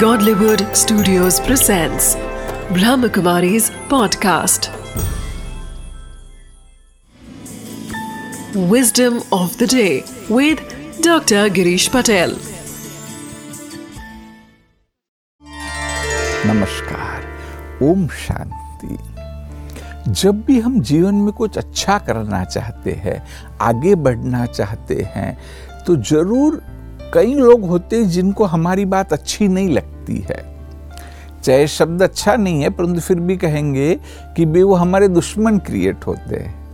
Godlywood Studios presents Brahmakumari's podcast. Wisdom of the day with Dr. Girish Patel. नमस्कार ओम शांति जब भी हम जीवन में कुछ अच्छा करना चाहते हैं आगे बढ़ना चाहते हैं तो ज़रूर कई लोग होते हैं जिनको हमारी बात अच्छी नहीं लगती है। चाहे शब्द अच्छा नहीं है, परंतु फिर भी कहेंगे कि वे वो हमारे दुश्मन क्रिएट होते हैं।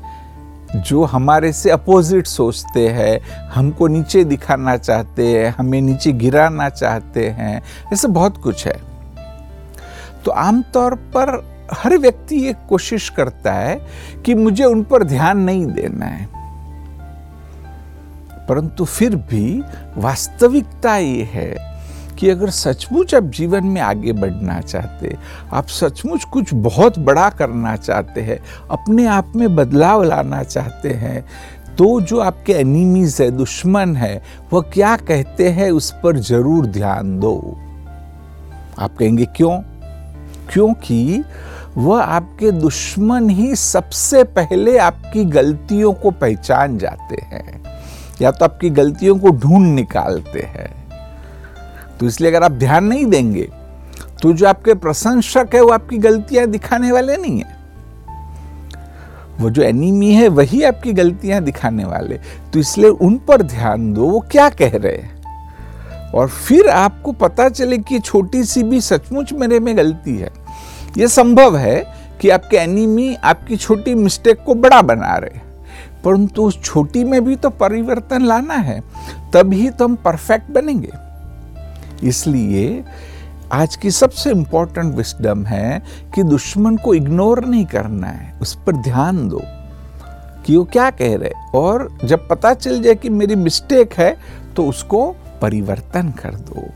जो हमारे से अपोजिट सोचते हैं, हमको नीचे दिखाना चाहते हैं, हमें नीचे गिराना चाहते हैं, ऐसे बहुत कुछ है। तो आमतौर पर हर व्यक्ति ये कोशिश करता है कि मुझे उन पर ध्यान नहीं देना है। परंतु फिर भी वास्तविकता ये है कि अगर सचमुच आप जीवन में आगे बढ़ना चाहते, आप सचमुच कुछ बहुत बड़ा करना चाहते हैं, अपने आप में बदलाव लाना चाहते हैं तो जो आपके एनिमीज है, दुश्मन है, वह क्या कहते हैं उस पर ज़रूर ध्यान दो। आप कहेंगे क्यों? क्योंकि वह आपके दुश्मन ही सबसे पहले आपकी गलतियों को पहचान जाते हैं। या तो आपकी गलतियों को ढूंढ निकालते हैं। तो इसलिए अगर आप ध्यान नहीं देंगे तो जो आपके प्रशंसक है, वो आपकी गलतियाँ दिखाने वाले नहीं है। वो जो एनिमी है, वही आपकी गलतियाँ दिखाने वाले। तो इसलिए उन पर ध्यान दो, वो क्या कह रहे हैं। और फिर आपको पता चले कि छोटी सी भी सचमुच मेरे में गलती है। यह संभव है कि आपके एनिमी आपकी छोटी मिस्टेक को बड़ा बना रहे। परंतु उस छोटी में भी तो परिवर्तन लाना है, तभी तो हम परफेक्ट बनेंगे। इसलिए आज की सबसे इंपॉर्टेंट विस्डम है कि दुश्मन को इग्नोर नहीं करना है, उस पर ध्यान दो, कि वो क्या कह रहे और जब पता चल जाए कि मेरी मिस्टेक है तो उसको परिवर्तन कर दो।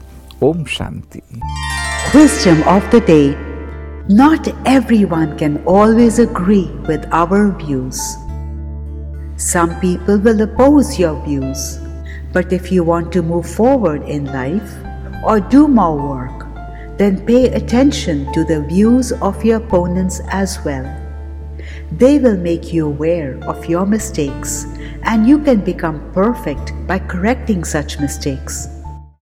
ओम शांति। Wisdom of the day. Not everyone can always agree with our views. Some people will oppose your views, but if you want to move forward in life or do more work, then pay attention to the views of your opponents as well. They will make you aware of your mistakes, and you can become perfect by correcting such mistakes.